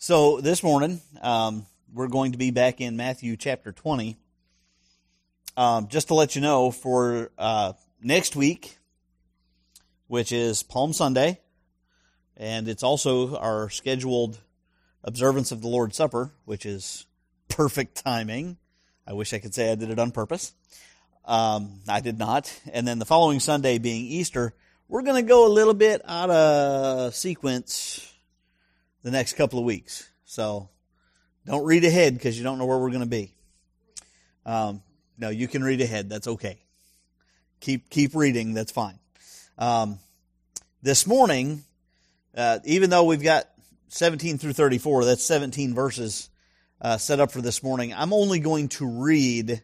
So this morning, um, we're going to be back in Matthew chapter 20. Um, just to let you know, for uh, next week, which is Palm Sunday, and it's also our scheduled observance of the Lord's Supper, which is perfect timing. I wish I could say I did it on purpose. Um, I did not. And then the following Sunday being Easter, we're going to go a little bit out of sequence the next couple of weeks. So don't read ahead because you don't know where we're going to be. Um, no, you can read ahead. That's okay. Keep keep reading. That's fine. Um, this morning, uh, even though we've got 17 through 34, that's 17 verses uh, set up for this morning. I'm only going to read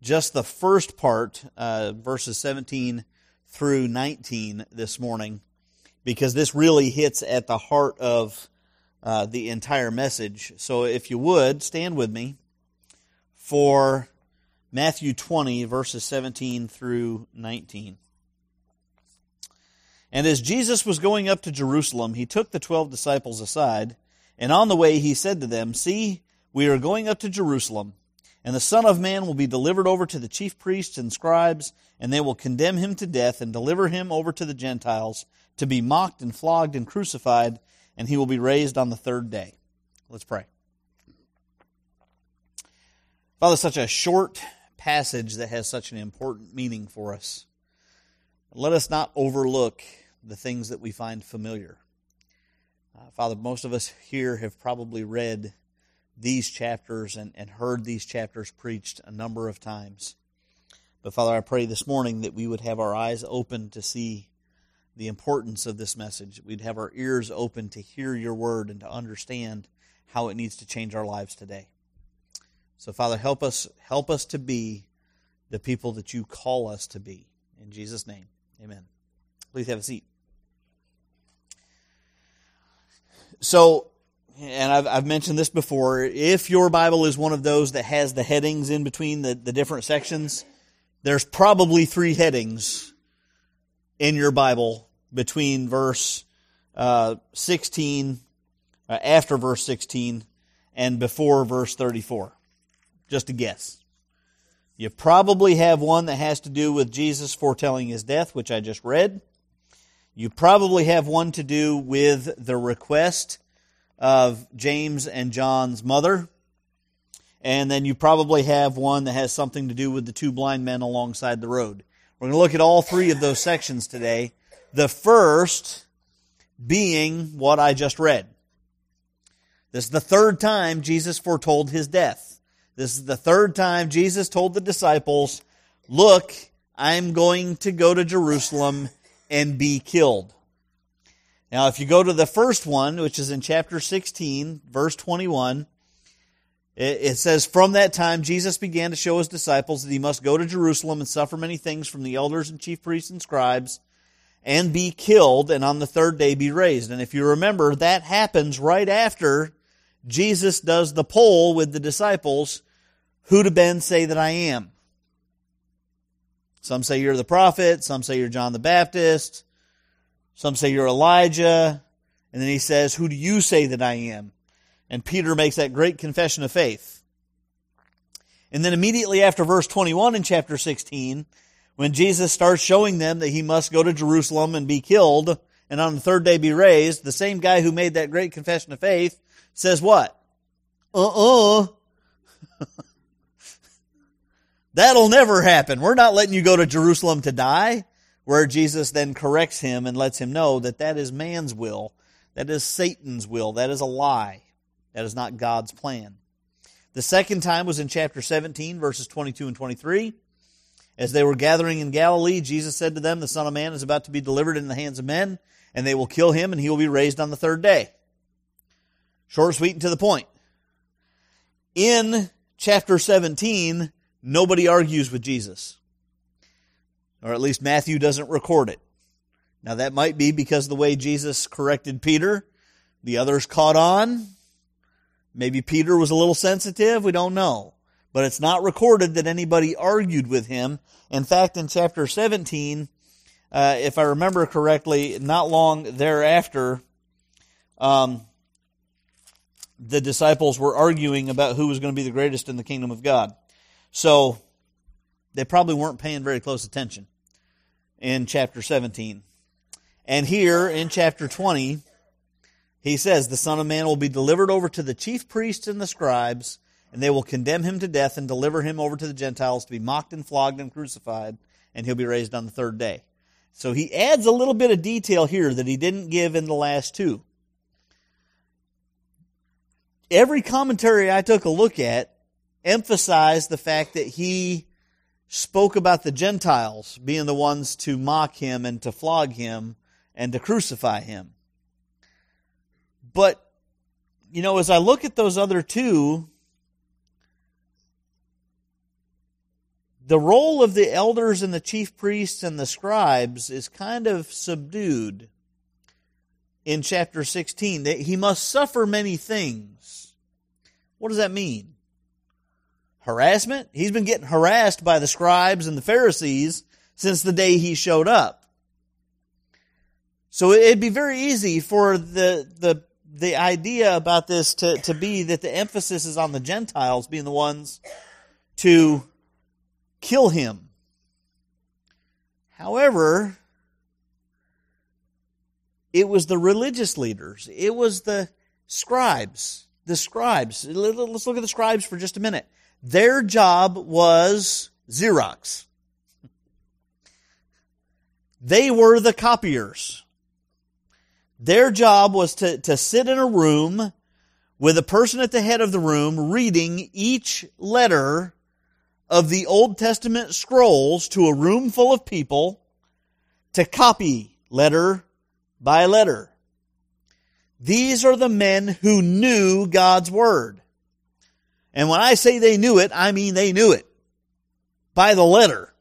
just the first part, uh, verses 17 through 19 this morning, because this really hits at the heart of uh, the entire message. So if you would, stand with me for Matthew 20, verses 17 through 19. And as Jesus was going up to Jerusalem, he took the twelve disciples aside, and on the way he said to them, See, we are going up to Jerusalem, and the Son of Man will be delivered over to the chief priests and scribes, and they will condemn him to death and deliver him over to the Gentiles to be mocked and flogged and crucified and he will be raised on the third day. Let's pray. Father, such a short passage that has such an important meaning for us. Let us not overlook the things that we find familiar. Uh, Father, most of us here have probably read these chapters and, and heard these chapters preached a number of times. But Father, I pray this morning that we would have our eyes open to see the importance of this message. We'd have our ears open to hear your word and to understand how it needs to change our lives today. So Father, help us help us to be the people that you call us to be. In Jesus name. Amen. Please have a seat. So, and I've, I've mentioned this before, if your Bible is one of those that has the headings in between the, the different sections, there's probably three headings in your Bible between verse uh, 16, uh, after verse 16, and before verse 34. Just a guess. You probably have one that has to do with Jesus foretelling his death, which I just read. You probably have one to do with the request of James and John's mother. And then you probably have one that has something to do with the two blind men alongside the road. We're going to look at all three of those sections today the first being what I just read. This is the third time Jesus foretold his death. This is the third time Jesus told the disciples, Look, I'm going to go to Jerusalem and be killed. Now, if you go to the first one, which is in chapter 16, verse 21, it says, From that time, Jesus began to show his disciples that he must go to Jerusalem and suffer many things from the elders and chief priests and scribes and be killed, and on the third day be raised. And if you remember, that happens right after Jesus does the poll with the disciples who do Ben say that I am? Some say you're the prophet, some say you're John the Baptist, some say you're Elijah, and then he says, Who do you say that I am? And Peter makes that great confession of faith. And then immediately after verse 21 in chapter 16, when Jesus starts showing them that he must go to Jerusalem and be killed and on the third day be raised, the same guy who made that great confession of faith says what? Uh-uh. That'll never happen. We're not letting you go to Jerusalem to die. Where Jesus then corrects him and lets him know that that is man's will. That is Satan's will. That is a lie. That is not God's plan. The second time was in chapter 17, verses 22 and 23. As they were gathering in Galilee, Jesus said to them, The Son of Man is about to be delivered in the hands of men, and they will kill him, and he will be raised on the third day. Short, sweet, and to the point. In chapter 17, nobody argues with Jesus. Or at least Matthew doesn't record it. Now that might be because the way Jesus corrected Peter. The others caught on. Maybe Peter was a little sensitive. We don't know but it's not recorded that anybody argued with him. In fact, in chapter 17, uh, if I remember correctly, not long thereafter, um, the disciples were arguing about who was going to be the greatest in the kingdom of God. So they probably weren't paying very close attention in chapter 17. And here in chapter 20, he says, The Son of Man will be delivered over to the chief priests and the scribes, and they will condemn him to death and deliver him over to the Gentiles to be mocked and flogged and crucified, and he'll be raised on the third day. So he adds a little bit of detail here that he didn't give in the last two. Every commentary I took a look at emphasized the fact that he spoke about the Gentiles being the ones to mock him and to flog him and to crucify him. But, you know, as I look at those other two, the role of the elders and the chief priests and the scribes is kind of subdued in chapter 16. That he must suffer many things. What does that mean? Harassment? He's been getting harassed by the scribes and the Pharisees since the day he showed up. So it'd be very easy for the, the, the idea about this to, to be that the emphasis is on the Gentiles being the ones to kill him. However, it was the religious leaders, it was the scribes. The scribes. Let's look at the scribes for just a minute. Their job was Xerox. They were the copiers. Their job was to, to sit in a room with a person at the head of the room reading each letter of the Old Testament scrolls to a room full of people to copy letter by letter. These are the men who knew God's Word. And when I say they knew it, I mean they knew it by the letter.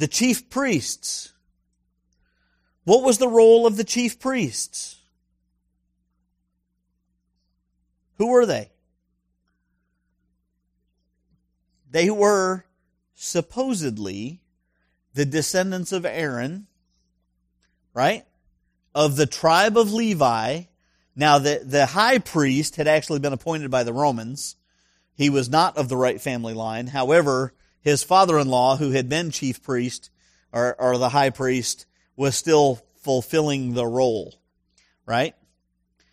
the chief priests. What was the role of the chief priests? Who were they? They were supposedly the descendants of Aaron, right? Of the tribe of Levi. Now, the, the high priest had actually been appointed by the Romans. He was not of the right family line. However, his father-in-law, who had been chief priest or, or the high priest, was still fulfilling the role, right?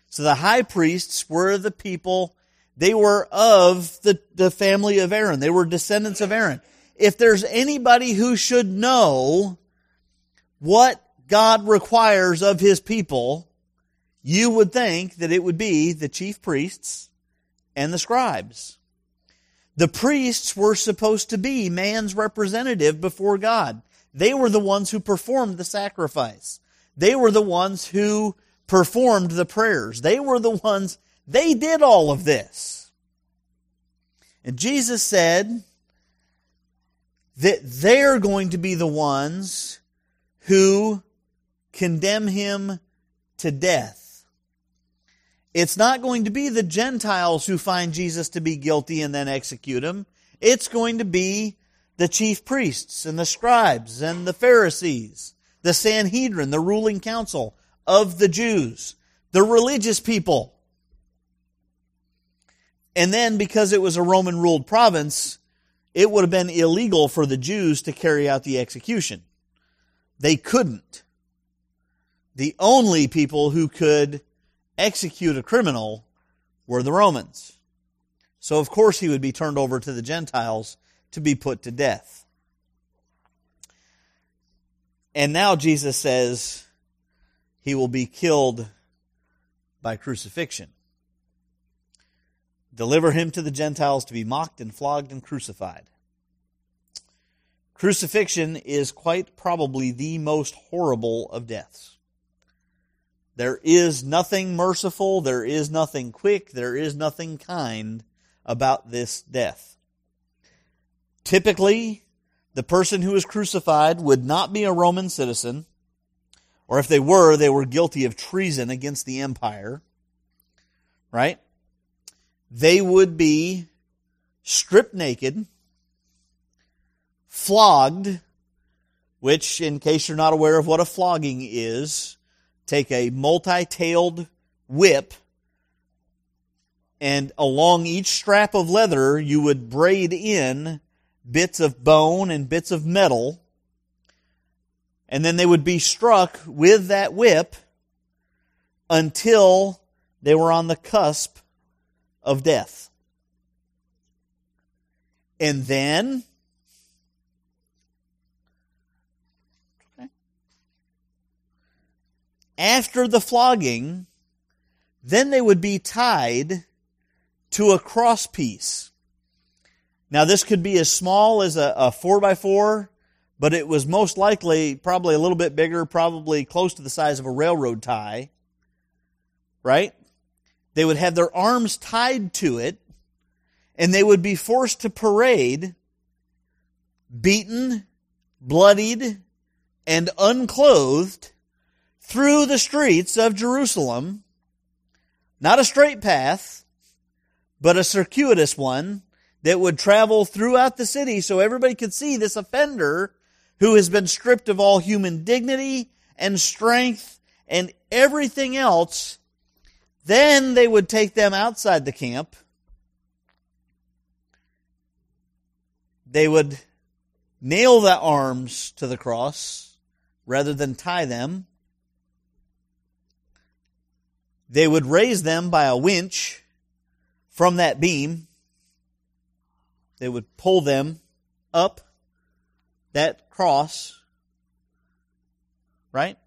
So the high priests were the people, they were of the, the family of Aaron. They were descendants of Aaron. If there's anybody who should know what God requires of his people, you would think that it would be the chief priests and the scribes. The priests were supposed to be man's representative before God. They were the ones who performed the sacrifice. They were the ones who performed the prayers. They were the ones, they did all of this. And Jesus said that they're going to be the ones who condemn him to death. It's not going to be the Gentiles who find Jesus to be guilty and then execute him. It's going to be the chief priests and the scribes and the Pharisees, the Sanhedrin, the ruling council of the Jews, the religious people. And then because it was a Roman ruled province, it would have been illegal for the Jews to carry out the execution. They couldn't. The only people who could execute a criminal were the Romans. So, of course, he would be turned over to the Gentiles to be put to death. And now Jesus says he will be killed by crucifixion. Deliver him to the Gentiles to be mocked and flogged and crucified. Crucifixion is quite probably the most horrible of deaths. There is nothing merciful, there is nothing quick, there is nothing kind about this death. Typically, the person who is crucified would not be a Roman citizen, or if they were, they were guilty of treason against the empire, right? They would be stripped naked, flogged, which, in case you're not aware of what a flogging is, take a multi-tailed whip and along each strap of leather you would braid in bits of bone and bits of metal and then they would be struck with that whip until they were on the cusp of death. And then after the flogging, then they would be tied to a cross piece. Now, this could be as small as a, a four by four, but it was most likely probably a little bit bigger, probably close to the size of a railroad tie. Right? They would have their arms tied to it, and they would be forced to parade, beaten, bloodied, and unclothed through the streets of Jerusalem, not a straight path, but a circuitous one that would travel throughout the city so everybody could see this offender who has been stripped of all human dignity and strength and everything else. Then they would take them outside the camp. They would nail the arms to the cross rather than tie them. They would raise them by a winch from that beam. They would pull them up that cross, right?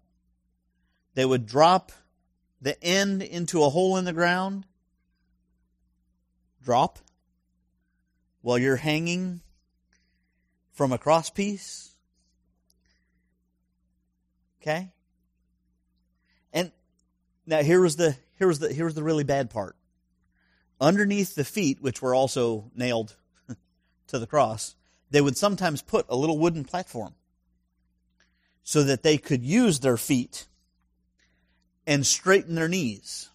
They would drop the end into a hole in the ground. Drop while you're hanging from a cross piece. Okay? And now here was the here was the here was the really bad part. Underneath the feet, which were also nailed to the cross, they would sometimes put a little wooden platform so that they could use their feet and straighten their knees,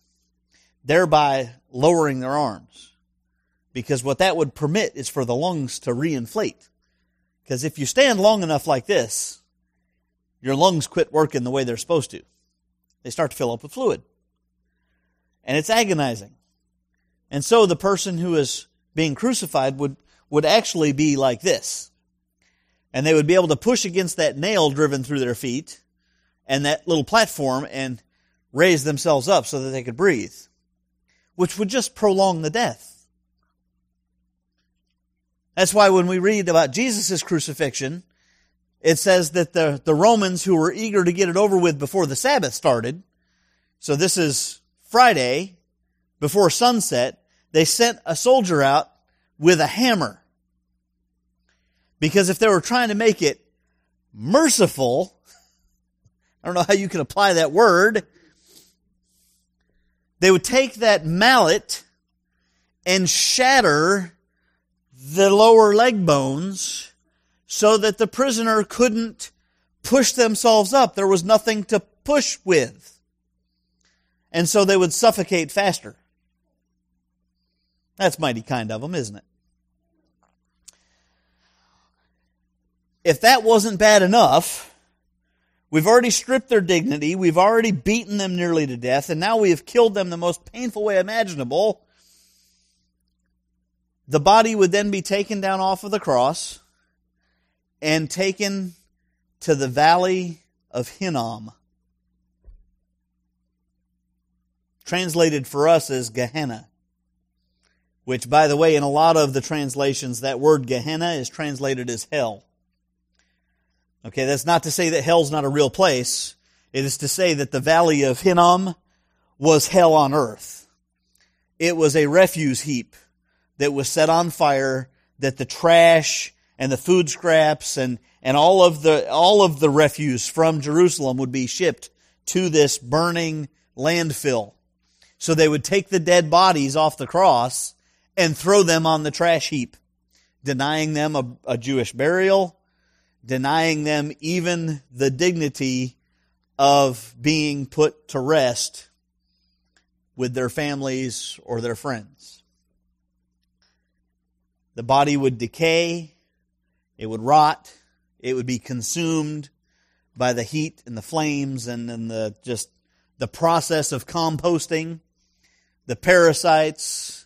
thereby lowering their arms. Because what that would permit is for the lungs to reinflate. Because if you stand long enough like this, your lungs quit working the way they're supposed to they start to fill up with fluid. And it's agonizing. And so the person who is being crucified would, would actually be like this. And they would be able to push against that nail driven through their feet and that little platform and raise themselves up so that they could breathe, which would just prolong the death. That's why when we read about Jesus' crucifixion, it says that the, the Romans who were eager to get it over with before the Sabbath started, so this is Friday, before sunset, they sent a soldier out with a hammer. Because if they were trying to make it merciful, I don't know how you can apply that word, they would take that mallet and shatter the lower leg bones so that the prisoner couldn't push themselves up. There was nothing to push with. And so they would suffocate faster. That's mighty kind of them, isn't it? If that wasn't bad enough, we've already stripped their dignity, we've already beaten them nearly to death, and now we have killed them the most painful way imaginable. The body would then be taken down off of the cross and taken to the valley of Hinnom. Translated for us as Gehenna. Which, by the way, in a lot of the translations, that word Gehenna is translated as hell. Okay, that's not to say that hell's not a real place. It is to say that the valley of Hinnom was hell on earth. It was a refuse heap that was set on fire, that the trash and the food scraps and, and all of the, all of the refuse from Jerusalem would be shipped to this burning landfill. So they would take the dead bodies off the cross and throw them on the trash heap, denying them a, a Jewish burial, denying them even the dignity of being put to rest with their families or their friends. The body would decay, it would rot, It would be consumed by the heat and the flames and, then the just the process of composting, the parasites,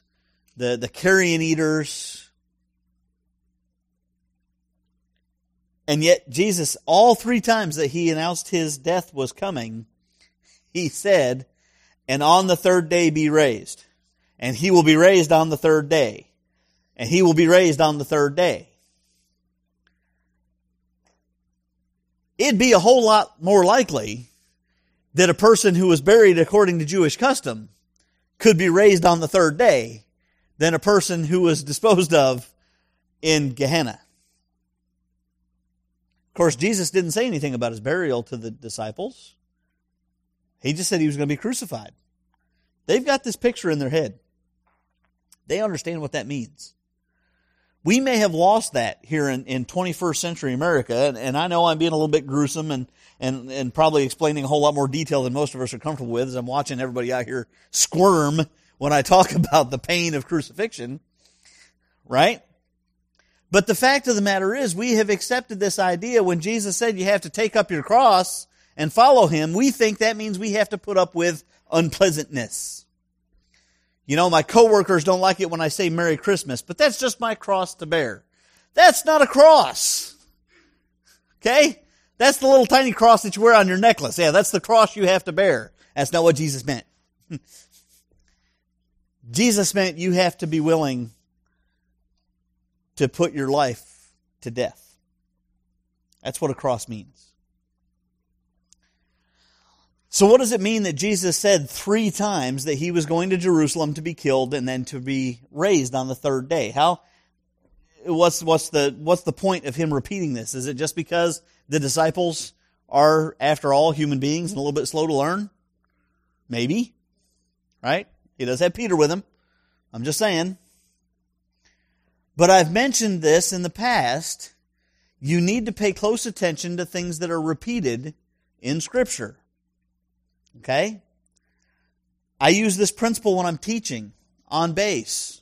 the, the carrion eaters. And yet Jesus, all three times that he announced his death was coming, he said, and on the third day be raised. And he will be raised on the third day. And he will be raised on the third day. It'd be a whole lot more likely that a person who was buried according to Jewish custom could be raised on the third day than a person who was disposed of in Gehenna. Of course, Jesus didn't say anything about his burial to the disciples. He just said he was going to be crucified. They've got this picture in their head. They understand what that means. We may have lost that here in, in 21st century America, and, and I know I'm being a little bit gruesome and, and, and probably explaining a whole lot more detail than most of us are comfortable with as I'm watching everybody out here squirm when I talk about the pain of crucifixion, right? But the fact of the matter is, we have accepted this idea when Jesus said you have to take up your cross and follow him, we think that means we have to put up with unpleasantness. You know, my coworkers don't like it when I say Merry Christmas, but that's just my cross to bear. That's not a cross. Okay? That's the little tiny cross that you wear on your necklace. Yeah, that's the cross you have to bear. That's not what Jesus meant. Jesus meant you have to be willing to put your life to death. That's what a cross means. So what does it mean that Jesus said three times that he was going to Jerusalem to be killed and then to be raised on the third day? How, what's, what's the, what's the point of him repeating this? Is it just because the disciples are, after all, human beings and a little bit slow to learn? Maybe. Right? He does have Peter with him. I'm just saying. But I've mentioned this in the past. You need to pay close attention to things that are repeated in Scripture. Okay? I use this principle when I'm teaching on base.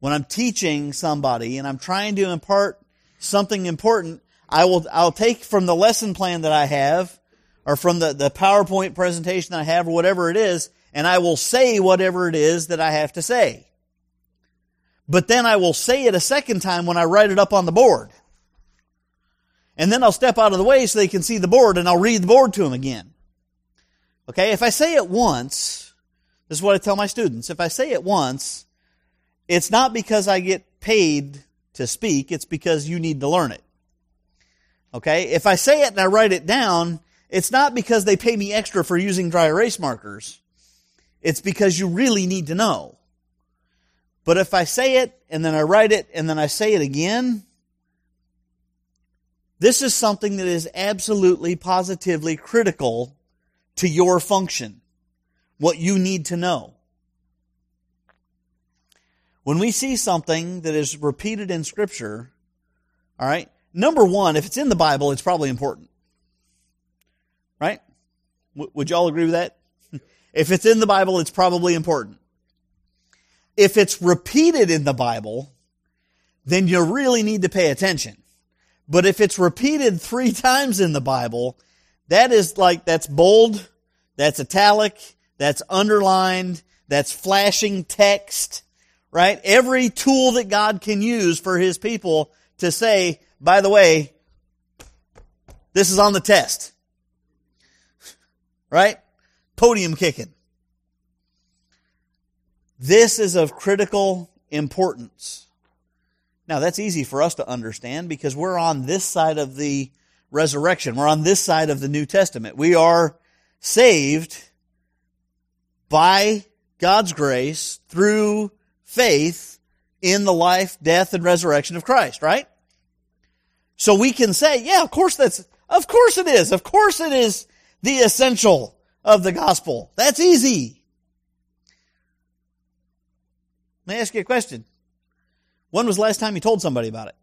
When I'm teaching somebody and I'm trying to impart something important, I will, I'll take from the lesson plan that I have or from the, the PowerPoint presentation I have or whatever it is, and I will say whatever it is that I have to say. But then I will say it a second time when I write it up on the board. And then I'll step out of the way so they can see the board and I'll read the board to them again. Okay, if I say it once, this is what I tell my students. If I say it once, it's not because I get paid to speak, it's because you need to learn it. Okay, if I say it and I write it down, it's not because they pay me extra for using dry erase markers. It's because you really need to know. But if I say it and then I write it and then I say it again, this is something that is absolutely positively critical to your function, what you need to know. When we see something that is repeated in Scripture, all right, number one, if it's in the Bible, it's probably important. Right? W- would y'all agree with that? if it's in the Bible, it's probably important. If it's repeated in the Bible, then you really need to pay attention. But if it's repeated three times in the Bible, that is like, that's bold, that's italic, that's underlined, that's flashing text, right? Every tool that God can use for His people to say, by the way, this is on the test. Right? Podium kicking. This is of critical importance. Now that's easy for us to understand because we're on this side of the resurrection. We're on this side of the New Testament. We are saved by God's grace through faith in the life, death, and resurrection of Christ, right? So we can say, yeah, of course that's, of course it is. Of course it is the essential of the gospel. That's easy. Let me ask you a question. When was the last time you told somebody about it?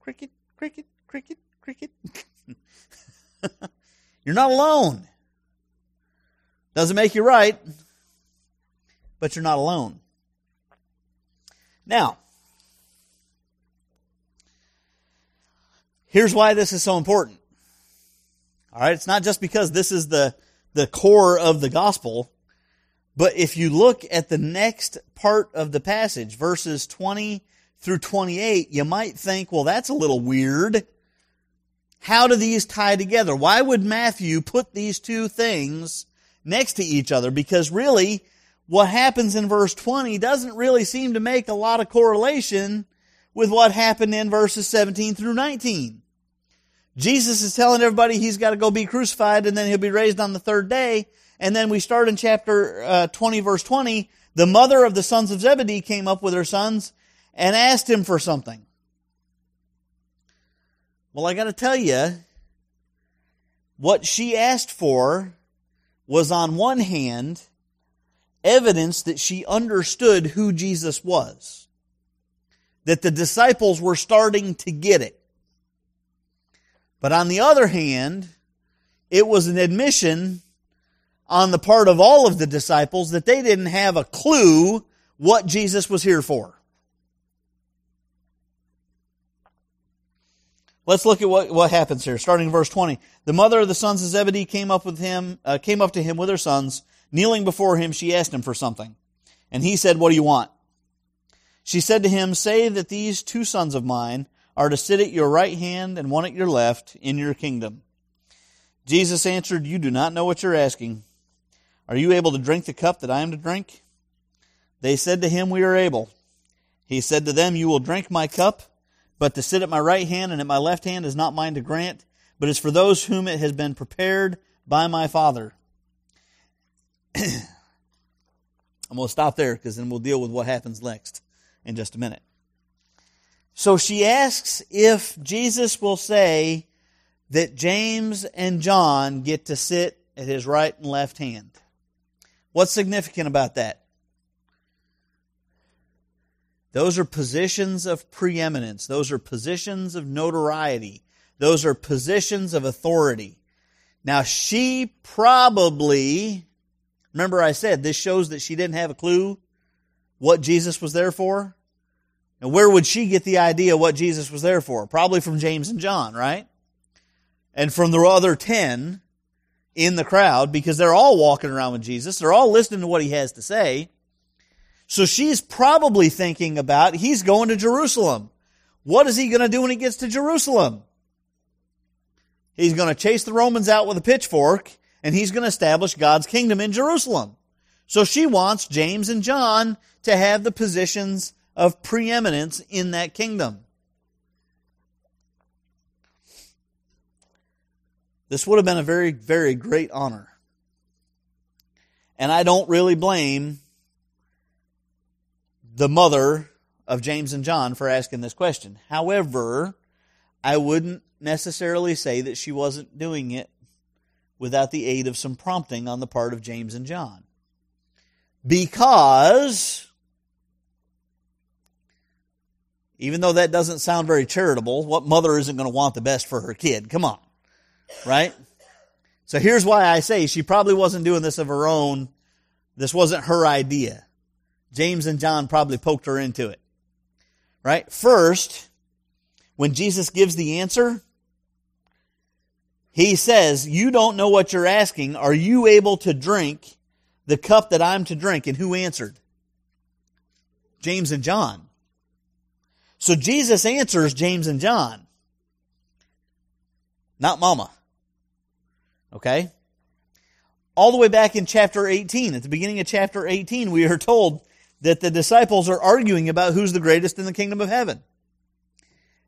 Cricket, cricket, cricket, cricket. You're not alone. Doesn't make you right, but you're not alone. Now, Here's why this is so important. All right, it's not just because this is the the core of the gospel, but if you look at the next part of the passage, verses 20 through 28, you might think, well, that's a little weird. How do these tie together? Why would Matthew put these two things next to each other? Because really, what happens in verse 20 doesn't really seem to make a lot of correlation with what happened in verses 17 through 19. Jesus is telling everybody he's got to go be crucified and then he'll be raised on the third day. And then we start in chapter uh, 20, verse 20. The mother of the sons of Zebedee came up with her sons and asked him for something. Well, I got to tell you, what she asked for was on one hand evidence that she understood who Jesus was. That the disciples were starting to get it. But on the other hand, it was an admission on the part of all of the disciples that they didn't have a clue what Jesus was here for. Let's look at what, what happens here, starting in verse 20. The mother of the sons of Zebedee came up with him, uh, came up to him with her sons. Kneeling before him, she asked him for something. And he said, What do you want? She said to him, Say that these two sons of mine are to sit at your right hand and one at your left in your kingdom. Jesus answered, You do not know what you're asking. Are you able to drink the cup that I am to drink? They said to him, We are able. He said to them, You will drink my cup, but to sit at my right hand and at my left hand is not mine to grant, but is for those whom it has been prepared by my Father. I'm going to stop there because then we'll deal with what happens next in just a minute. So she asks if Jesus will say that James and John get to sit at his right and left hand. What's significant about that? Those are positions of preeminence. Those are positions of notoriety. Those are positions of authority. Now she probably, remember I said this shows that she didn't have a clue what Jesus was there for? And where would she get the idea what Jesus was there for? Probably from James and John, right? And from the other 10 in the crowd because they're all walking around with Jesus. They're all listening to what he has to say. So she's probably thinking about he's going to Jerusalem. What is he going to do when he gets to Jerusalem? He's going to chase the Romans out with a pitchfork and he's going to establish God's kingdom in Jerusalem. So she wants James and John to have the positions of preeminence in that kingdom. This would have been a very, very great honor. And I don't really blame the mother of James and John for asking this question. However, I wouldn't necessarily say that she wasn't doing it without the aid of some prompting on the part of James and John. Because Even though that doesn't sound very charitable, what mother isn't going to want the best for her kid? Come on. Right? So here's why I say she probably wasn't doing this of her own. This wasn't her idea. James and John probably poked her into it. Right? First, when Jesus gives the answer, he says, You don't know what you're asking. Are you able to drink the cup that I'm to drink? And who answered? James and John. So Jesus answers James and John, not mama. Okay? All the way back in chapter 18, at the beginning of chapter 18, we are told that the disciples are arguing about who's the greatest in the kingdom of heaven.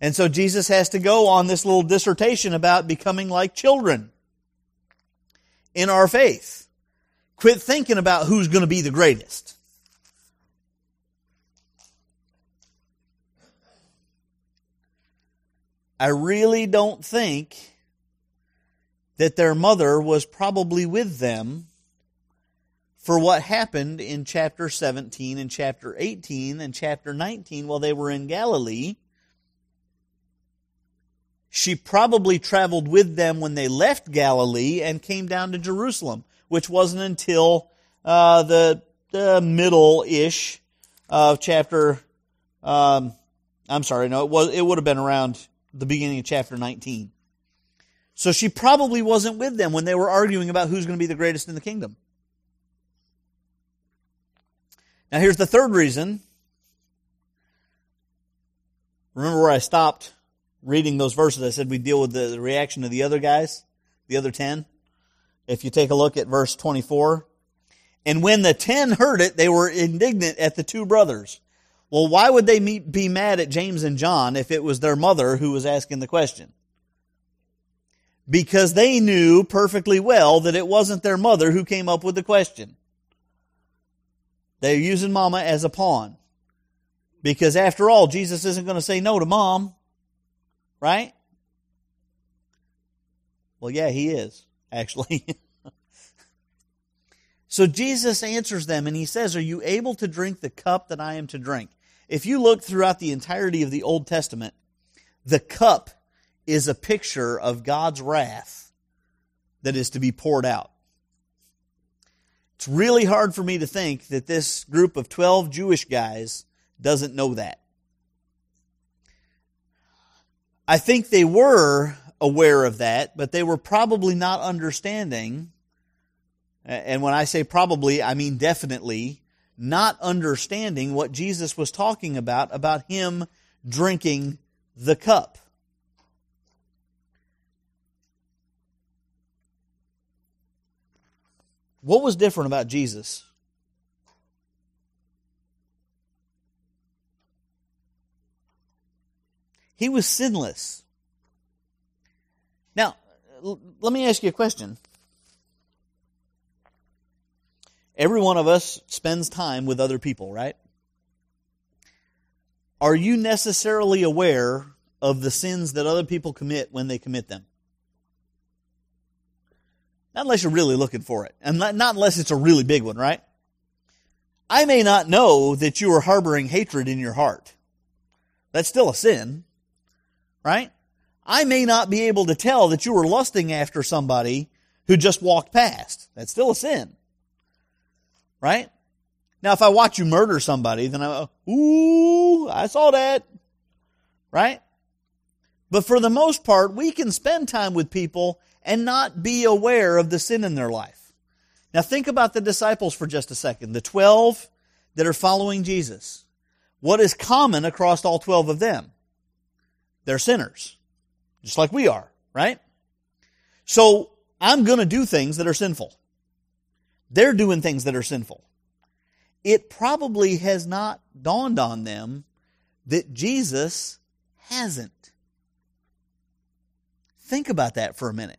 And so Jesus has to go on this little dissertation about becoming like children in our faith. Quit thinking about who's going to be the greatest. I really don't think that their mother was probably with them for what happened in chapter 17 and chapter 18 and chapter 19 while they were in Galilee. She probably traveled with them when they left Galilee and came down to Jerusalem, which wasn't until uh, the, the middle ish of chapter. Um, I'm sorry, no, it was. It would have been around the beginning of chapter 19. So she probably wasn't with them when they were arguing about who's going to be the greatest in the kingdom. Now, here's the third reason. Remember where I stopped reading those verses? I said we deal with the reaction of the other guys, the other ten. If you take a look at verse 24, and when the ten heard it, they were indignant at the two brothers. Well, why would they be mad at James and John if it was their mother who was asking the question? Because they knew perfectly well that it wasn't their mother who came up with the question. They're using mama as a pawn. Because after all, Jesus isn't going to say no to mom. Right? Well, yeah, he is, actually. so Jesus answers them and he says, Are you able to drink the cup that I am to drink? If you look throughout the entirety of the Old Testament, the cup is a picture of God's wrath that is to be poured out. It's really hard for me to think that this group of 12 Jewish guys doesn't know that. I think they were aware of that, but they were probably not understanding. And when I say probably, I mean definitely not understanding what Jesus was talking about, about him drinking the cup. What was different about Jesus? He was sinless. Now, let me ask you a question. Every one of us spends time with other people, right? Are you necessarily aware of the sins that other people commit when they commit them? Not unless you're really looking for it. And not, unless it's a really big one, right? I may not know that you are harboring hatred in your heart. That's still a sin, right? I may not be able to tell that you were lusting after somebody who just walked past. That's still a sin. Right? Now, if I watch you murder somebody, then I, ooh, I saw that. Right? But for the most part, we can spend time with people and not be aware of the sin in their life. Now think about the disciples for just a second. The 12 that are following Jesus. What is common across all 12 of them? They're sinners. Just like we are, right? So I'm going to do things that are sinful. They're doing things that are sinful. It probably has not dawned on them that Jesus hasn't. Think about that for a minute.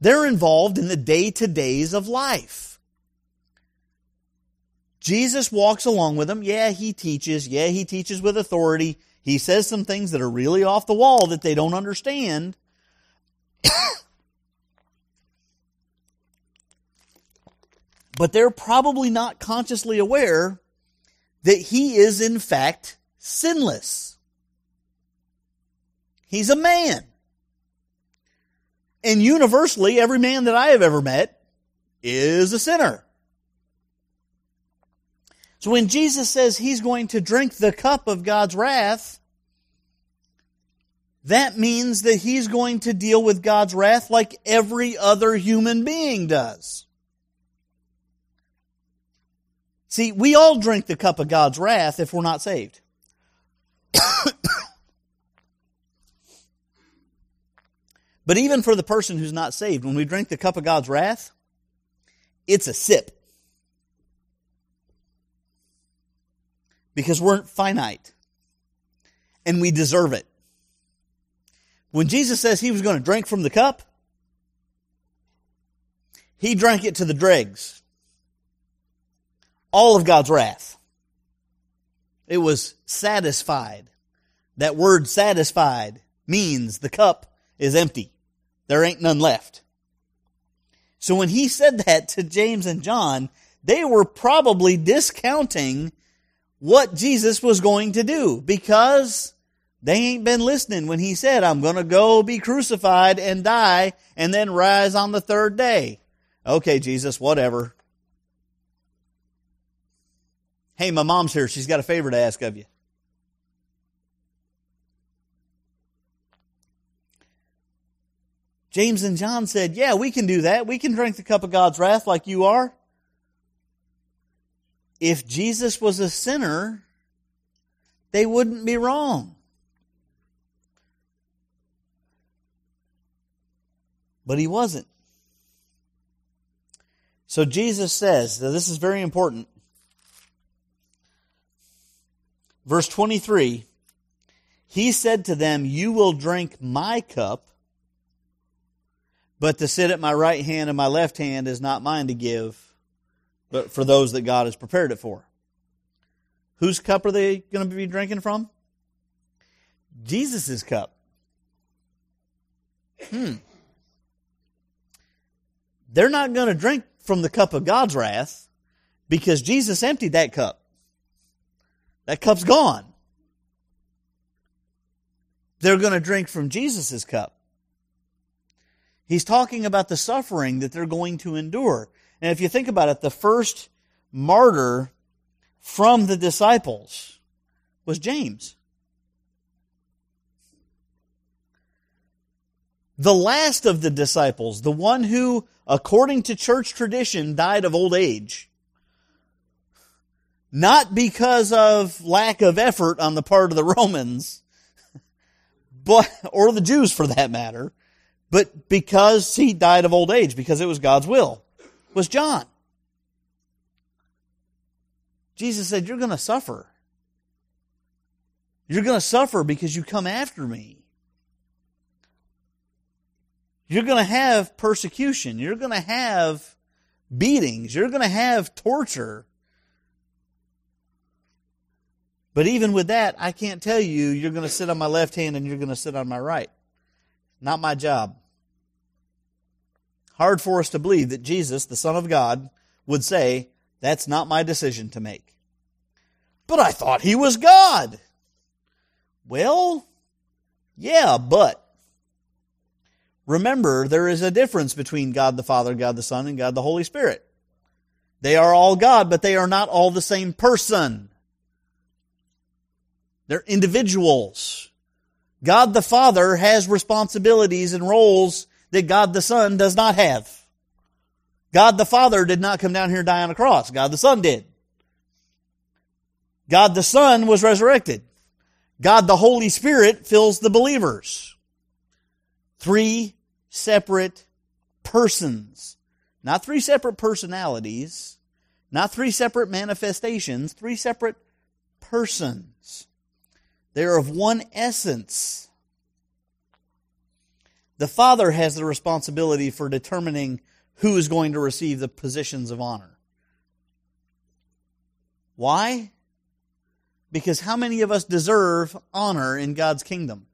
They're involved in the day to days of life. Jesus walks along with them. Yeah, he teaches. Yeah, he teaches with authority. He says some things that are really off the wall that they don't understand. but they're probably not consciously aware that he is in fact sinless. He's a man. And universally, every man that I have ever met is a sinner. So when Jesus says he's going to drink the cup of God's wrath, that means that he's going to deal with God's wrath like every other human being does. See, we all drink the cup of God's wrath if we're not saved. But even for the person who's not saved, when we drink the cup of God's wrath, it's a sip. Because we're finite. And we deserve it. When Jesus says he was going to drink from the cup, he drank it to the dregs. All of God's wrath. It was satisfied. That word satisfied means the cup is empty. There ain't none left. So when he said that to James and John, they were probably discounting what Jesus was going to do because they ain't been listening when he said, I'm going to go be crucified and die and then rise on the third day. Okay, Jesus, whatever. Hey, my mom's here. She's got a favor to ask of you. James and John said, Yeah, we can do that. We can drink the cup of God's wrath like you are. If Jesus was a sinner, they wouldn't be wrong. But he wasn't. So Jesus says, now this is very important. Verse 23 He said to them, You will drink my cup, but to sit at my right hand and my left hand is not mine to give, but for those that God has prepared it for. Whose cup are they going to be drinking from? Jesus' cup. Hmm. They're not going to drink from the cup of God's wrath because Jesus emptied that cup. That cup's gone. They're going to drink from Jesus' cup. He's talking about the suffering that they're going to endure. And if you think about it, the first martyr from the disciples was James. The last of the disciples, the one who, according to church tradition, died of old age. Not because of lack of effort on the part of the Romans, but, or the Jews for that matter, but because he died of old age, because it was God's will, was John. Jesus said, You're going to suffer. You're going to suffer because you come after me. You're going to have persecution. You're going to have beatings. You're going to have torture. But even with that, I can't tell you you're going to sit on my left hand and you're going to sit on my right. Not my job. Hard for us to believe that Jesus, the Son of God, would say, that's not my decision to make. But I thought he was God. Well, yeah, but remember, there is a difference between God the Father, God the Son, and God the Holy Spirit. They are all God, but they are not all the same person. They're individuals. God the Father has responsibilities and roles that God the Son does not have. God the Father did not come down here and die on a cross. God the Son did. God the Son was resurrected. God the Holy Spirit fills the believers. Three separate persons. Not three separate personalities. Not three separate manifestations. Three separate persons. They are of one essence. The Father has the responsibility for determining who is going to receive the positions of honor. Why? Because how many of us deserve honor in God's kingdom?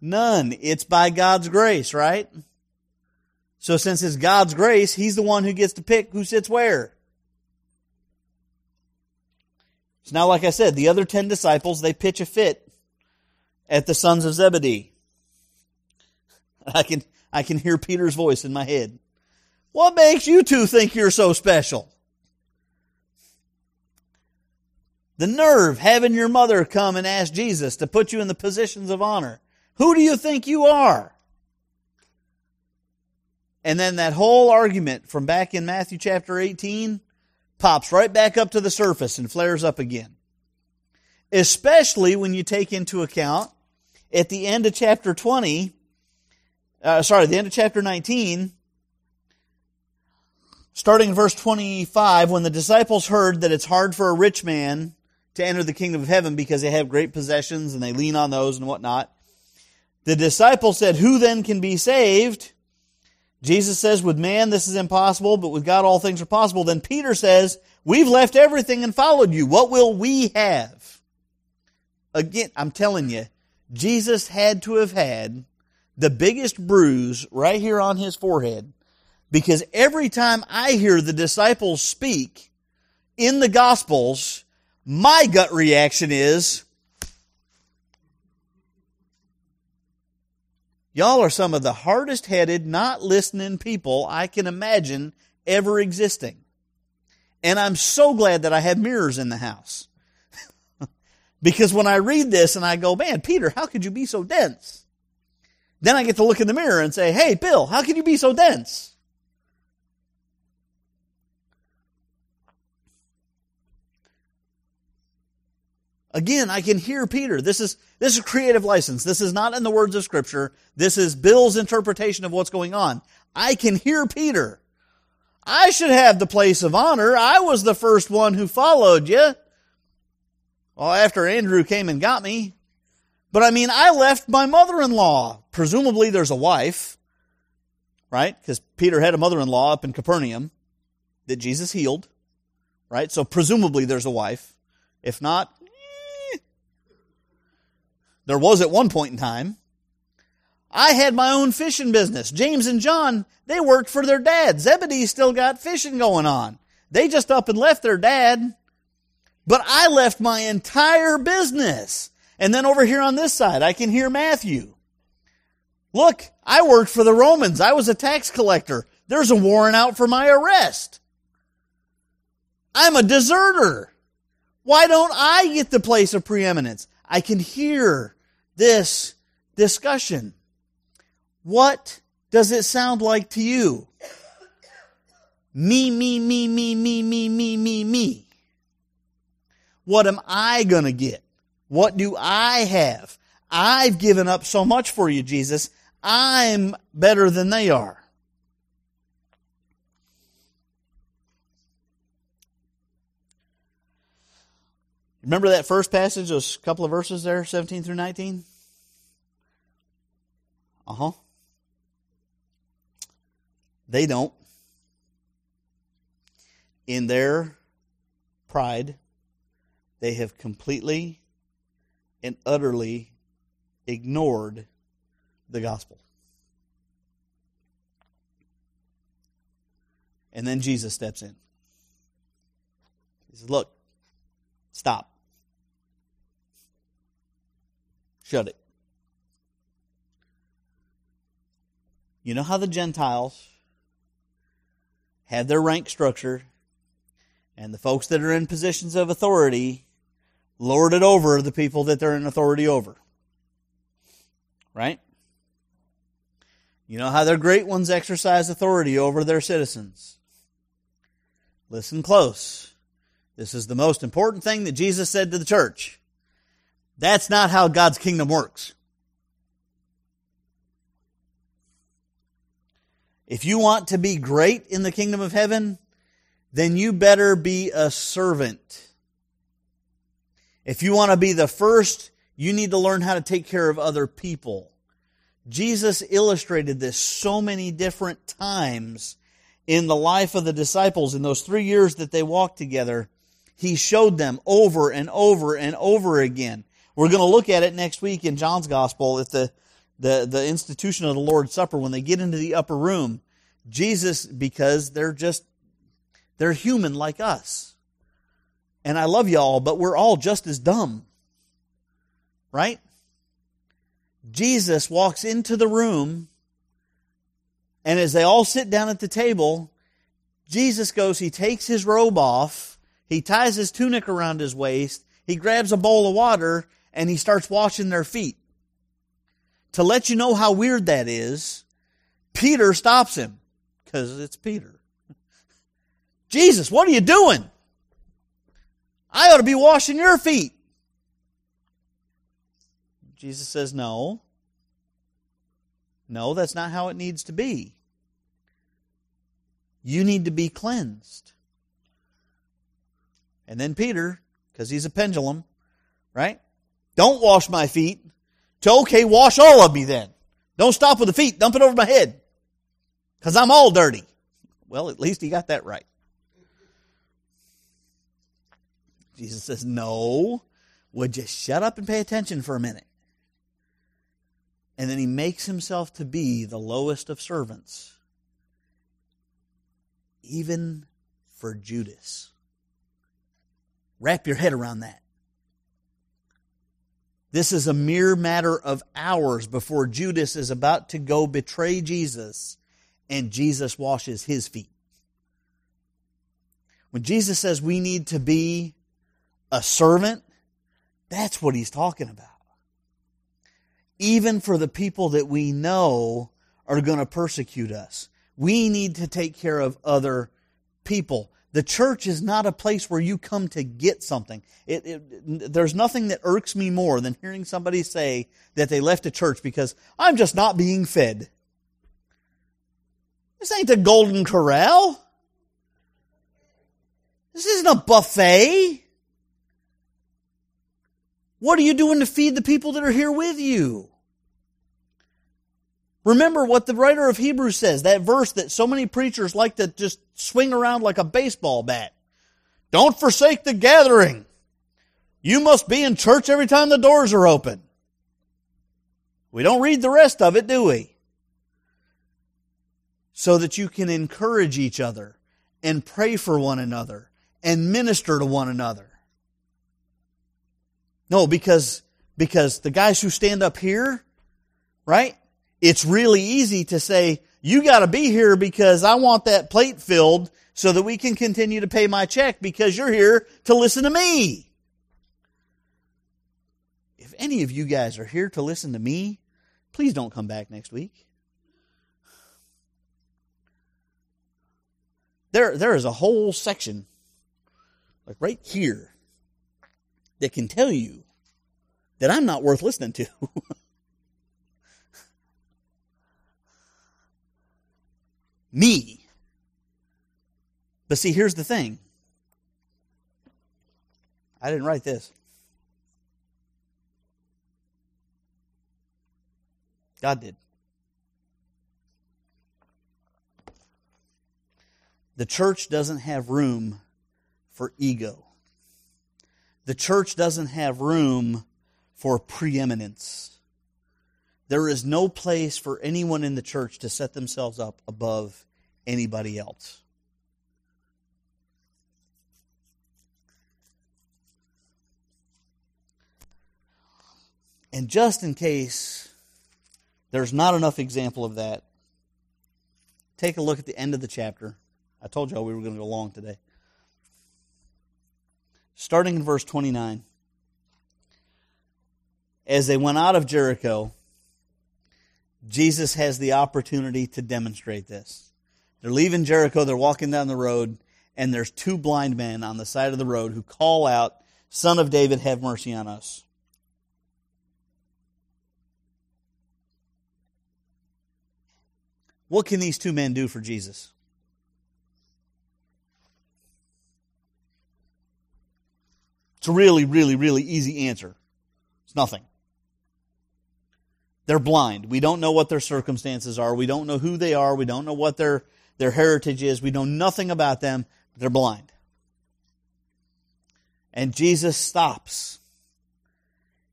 None. It's by God's grace, right? So since it's God's grace, He's the one who gets to pick who sits where. So now, like I said, the other ten disciples, they pitch a fit at the sons of Zebedee. I can, I can hear Peter's voice in my head. What makes you two think you're so special? The nerve having your mother come and ask Jesus to put you in the positions of honor. Who do you think you are? And then that whole argument from back in Matthew chapter 18 pops right back up to the surface and flares up again. Especially when you take into account at the end of chapter 20, uh, sorry, the end of chapter 19, starting in verse 25, when the disciples heard that it's hard for a rich man to enter the kingdom of heaven because they have great possessions and they lean on those and whatnot, the disciples said, Who then can be saved? Jesus says, With man this is impossible, but with God all things are possible. Then Peter says, We've left everything and followed you. What will we have? Again, I'm telling you, Jesus had to have had the biggest bruise right here on his forehead because every time I hear the disciples speak in the Gospels, my gut reaction is, Y'all are some of the hardest headed, not listening people I can imagine ever existing. And I'm so glad that I have mirrors in the house. because when I read this and I go, man, Peter, how could you be so dense? Then I get to look in the mirror and say, hey, Bill, how can you be so dense? Again, I can hear Peter. This is, this is creative license. This is not in the words of scripture. This is Bill's interpretation of what's going on. I can hear Peter. I should have the place of honor. I was the first one who followed you. Well, after Andrew came and got me. But I mean, I left my mother-in-law. Presumably there's a wife, right? Because Peter had a mother-in-law up in Capernaum that Jesus healed, right? So presumably there's a wife. If not, there was at one point in time. I had my own fishing business. James and John, they worked for their dad. Zebedee still got fishing going on. They just up and left their dad. But I left my entire business. And then over here on this side, I can hear Matthew. Look, I worked for the Romans. I was a tax collector. There's a warrant out for my arrest. I'm a deserter. Why don't I get the place of preeminence? I can hear this discussion. What does it sound like to you? Me, me, me, me, me, me, me, me, me. What am I gonna get? What do I have? I've given up so much for you, Jesus. I'm better than they are. Remember that first passage, those couple of verses there, 17 through 19? Uh huh. They don't. In their pride, they have completely and utterly ignored the gospel. And then Jesus steps in. He says, Look, stop. Shut it. You know how the Gentiles have their rank structure, and the folks that are in positions of authority lord it over the people that they're in authority over. Right? You know how their great ones exercise authority over their citizens. Listen close. This is the most important thing that Jesus said to the church. That's not how God's kingdom works. If you want to be great in the kingdom of heaven, then you better be a servant. If you want to be the first, you need to learn how to take care of other people. Jesus illustrated this so many different times in the life of the disciples in those three years that they walked together. He showed them over and over and over again. We're going to look at it next week in John's Gospel at the, the, the institution of the Lord's Supper when they get into the upper room. Jesus, because they're just, they're human like us. And I love y'all, but we're all just as dumb. Right? Jesus walks into the room, and as they all sit down at the table, Jesus goes, he takes his robe off, he ties his tunic around his waist, he grabs a bowl of water, and he starts washing their feet. To let you know how weird that is, Peter stops him because it's Peter. Jesus, what are you doing? I ought to be washing your feet. Jesus says, No. No, that's not how it needs to be. You need to be cleansed. And then Peter, because he's a pendulum, right? Don't wash my feet. So, okay, wash all of me then. Don't stop with the feet. Dump it over my head. Because I'm all dirty. Well, at least he got that right. Jesus says, No. Would you shut up and pay attention for a minute? And then he makes himself to be the lowest of servants, even for Judas. Wrap your head around that. This is a mere matter of hours before Judas is about to go betray Jesus and Jesus washes his feet. When Jesus says we need to be a servant, that's what he's talking about. even for the people that we know are going to persecute us. We need to take care of other people. The church is not a place where you come to get something. It, it, there's nothing that irks me more than hearing somebody say that they left a church because I'm just not being fed. This ain't the Golden Corral. This isn't a buffet. What are you doing to feed the people that are here with you? Remember what the writer of Hebrews says, that verse that so many preachers like to just swing around like a baseball bat. Don't forsake the gathering. You must be in church every time the doors are open. We don't read the rest of it, do we? So that you can encourage each other and pray for one another and minister to one another. No, because, because the guys who stand up here, right? It's really easy to say, you gotta be here because I want that plate filled so that we can continue to pay my check because you're here to listen to me. If any of you guys are here to listen to me, please don't come back next week. There, there is a whole section, like right here, that can tell you that I'm not worth listening to. me. But see, here's the thing. I didn't write this. God did. The church doesn't have room for ego. The church doesn't have room for preeminence. There is no place for anyone in the church to set themselves up above anybody else. And just in case there's not enough example of that, take a look at the end of the chapter. I told y'all we were going to go long today. Starting in verse 29. As they went out of Jericho, Jesus has the opportunity to demonstrate this. They're leaving Jericho, they're walking down the road, and there's two blind men on the side of the road who call out, Son of David, have mercy on us. What can these two men do for Jesus? It's a really, really, really easy answer. It's nothing. They're blind. We don't know what their circumstances are. We don't know who they are. We don't know what their, their heritage is. We know nothing about them. They're blind. And Jesus stops.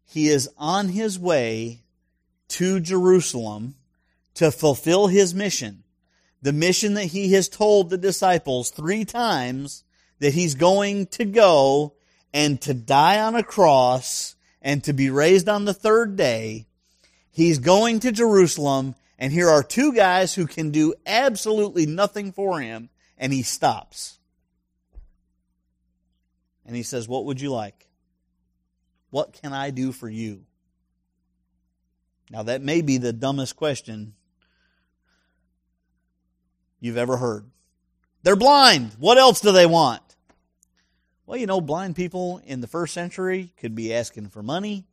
He is on his way to Jerusalem to fulfill his mission. The mission that he has told the disciples three times that he's going to go and to die on a cross and to be raised on the third day He's going to Jerusalem, and here are two guys who can do absolutely nothing for him, and he stops. And he says, What would you like? What can I do for you? Now, that may be the dumbest question you've ever heard. They're blind. What else do they want? Well, you know, blind people in the first century could be asking for money.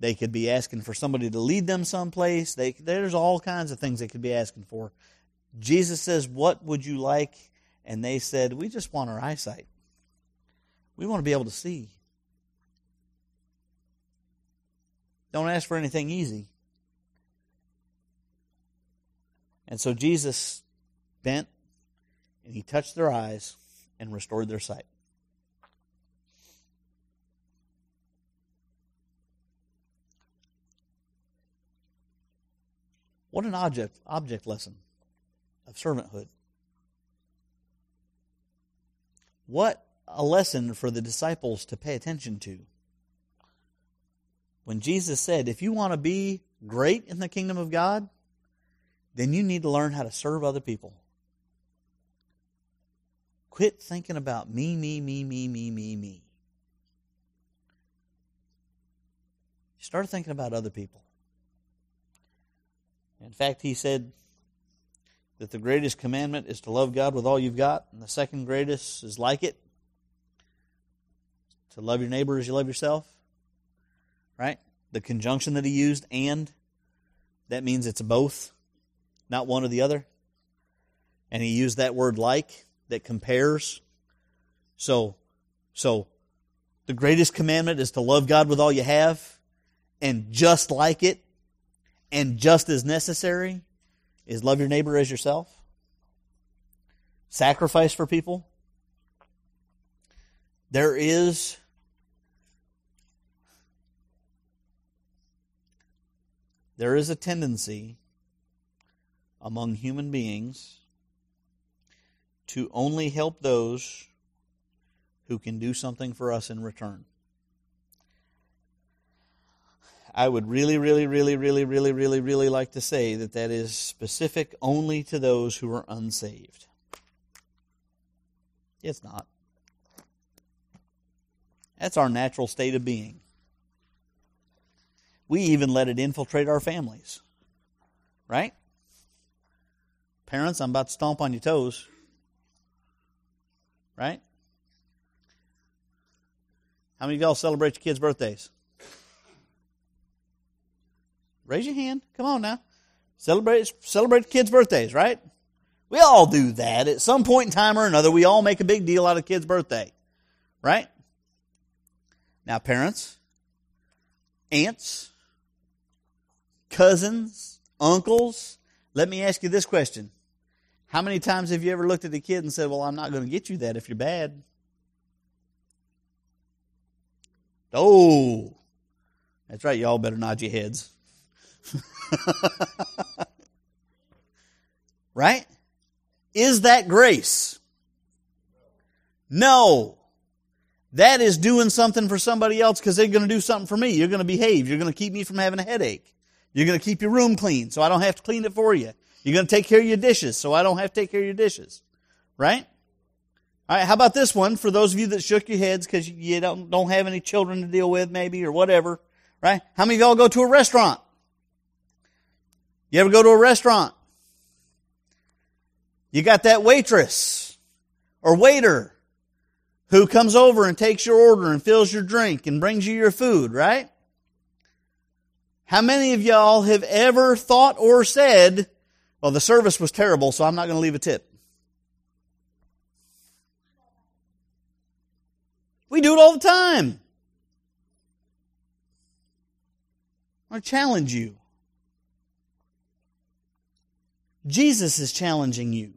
They could be asking for somebody to lead them someplace. They, there's all kinds of things they could be asking for. Jesus says, What would you like? And they said, We just want our eyesight. We want to be able to see. Don't ask for anything easy. And so Jesus bent and he touched their eyes and restored their sight. What an object, object lesson of servanthood. What a lesson for the disciples to pay attention to. When Jesus said, if you want to be great in the kingdom of God, then you need to learn how to serve other people. Quit thinking about me, me, me, me, me, me, me. Start thinking about other people. In fact, he said that the greatest commandment is to love God with all you've got, and the second greatest is like it to love your neighbor as you love yourself. Right? The conjunction that he used, and, that means it's both, not one or the other. And he used that word like, that compares. So, so, the greatest commandment is to love God with all you have, and just like it, and just as necessary, is love your neighbor as yourself. Sacrifice for people. There is there is a tendency among human beings to only help those who can do something for us in return. I would really, really, really, really, really, really, really like to say that that is specific only to those who are unsaved. It's not. That's our natural state of being. We even let it infiltrate our families. Right? Parents, I'm about to stomp on your toes. Right? How many of y'all celebrate your kids' birthdays? Raise your hand. Come on now. Celebrate celebrate kids' birthdays, right? We all do that. At some point in time or another, we all make a big deal out of kids' birthday. Right? Now, parents, aunts, cousins, uncles, let me ask you this question. How many times have you ever looked at a kid and said, Well, I'm not going to get you that if you're bad? Oh, that's right. Y'all better nod your heads. right? Is that grace? No. That is doing something for somebody else because they're going to do something for me. You're going to behave. You're going to keep me from having a headache. You're going to keep your room clean so I don't have to clean it for you. You're going to take care of your dishes so I don't have to take care of your dishes. Right? All right, how about this one for those of you that shook your heads because you don't, don't have any children to deal with maybe or whatever, right? How many of y'all go to a restaurant? You ever go to a restaurant? You got that waitress or waiter who comes over and takes your order and fills your drink and brings you your food, right? How many of y'all have ever thought or said, well, the service was terrible, so I'm not going to leave a tip? We do it all the time. I challenge you. Jesus is challenging you.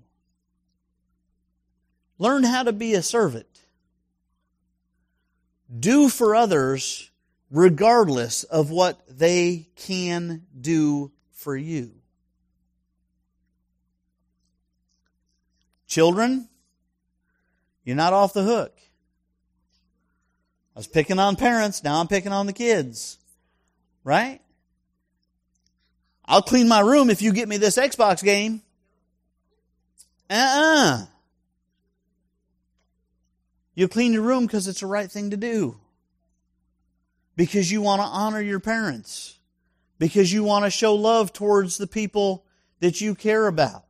Learn how to be a servant. Do for others regardless of what they can do for you. Children, you're not off the hook. I was picking on parents, now I'm picking on the kids. Right? I'll clean my room if you get me this Xbox game. Uh-uh. You clean your room because it's the right thing to do. Because you want to honor your parents. Because you want to show love towards the people that you care about.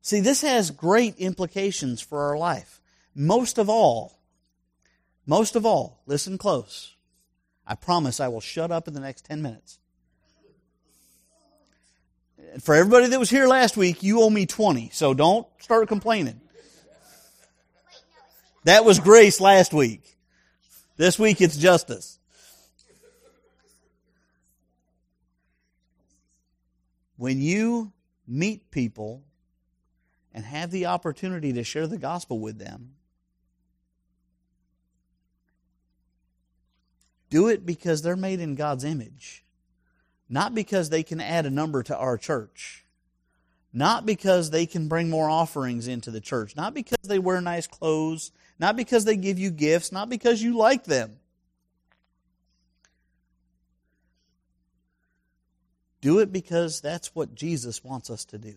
See, this has great implications for our life. Most of all, most of all, listen close. I promise I will shut up in the next 10 minutes. For everybody that was here last week, you owe me 20, so don't start complaining. That was grace last week. This week it's justice. When you meet people and have the opportunity to share the gospel with them, Do it because they're made in God's image. Not because they can add a number to our church. Not because they can bring more offerings into the church. Not because they wear nice clothes. Not because they give you gifts. Not because you like them. Do it because that's what Jesus wants us to do.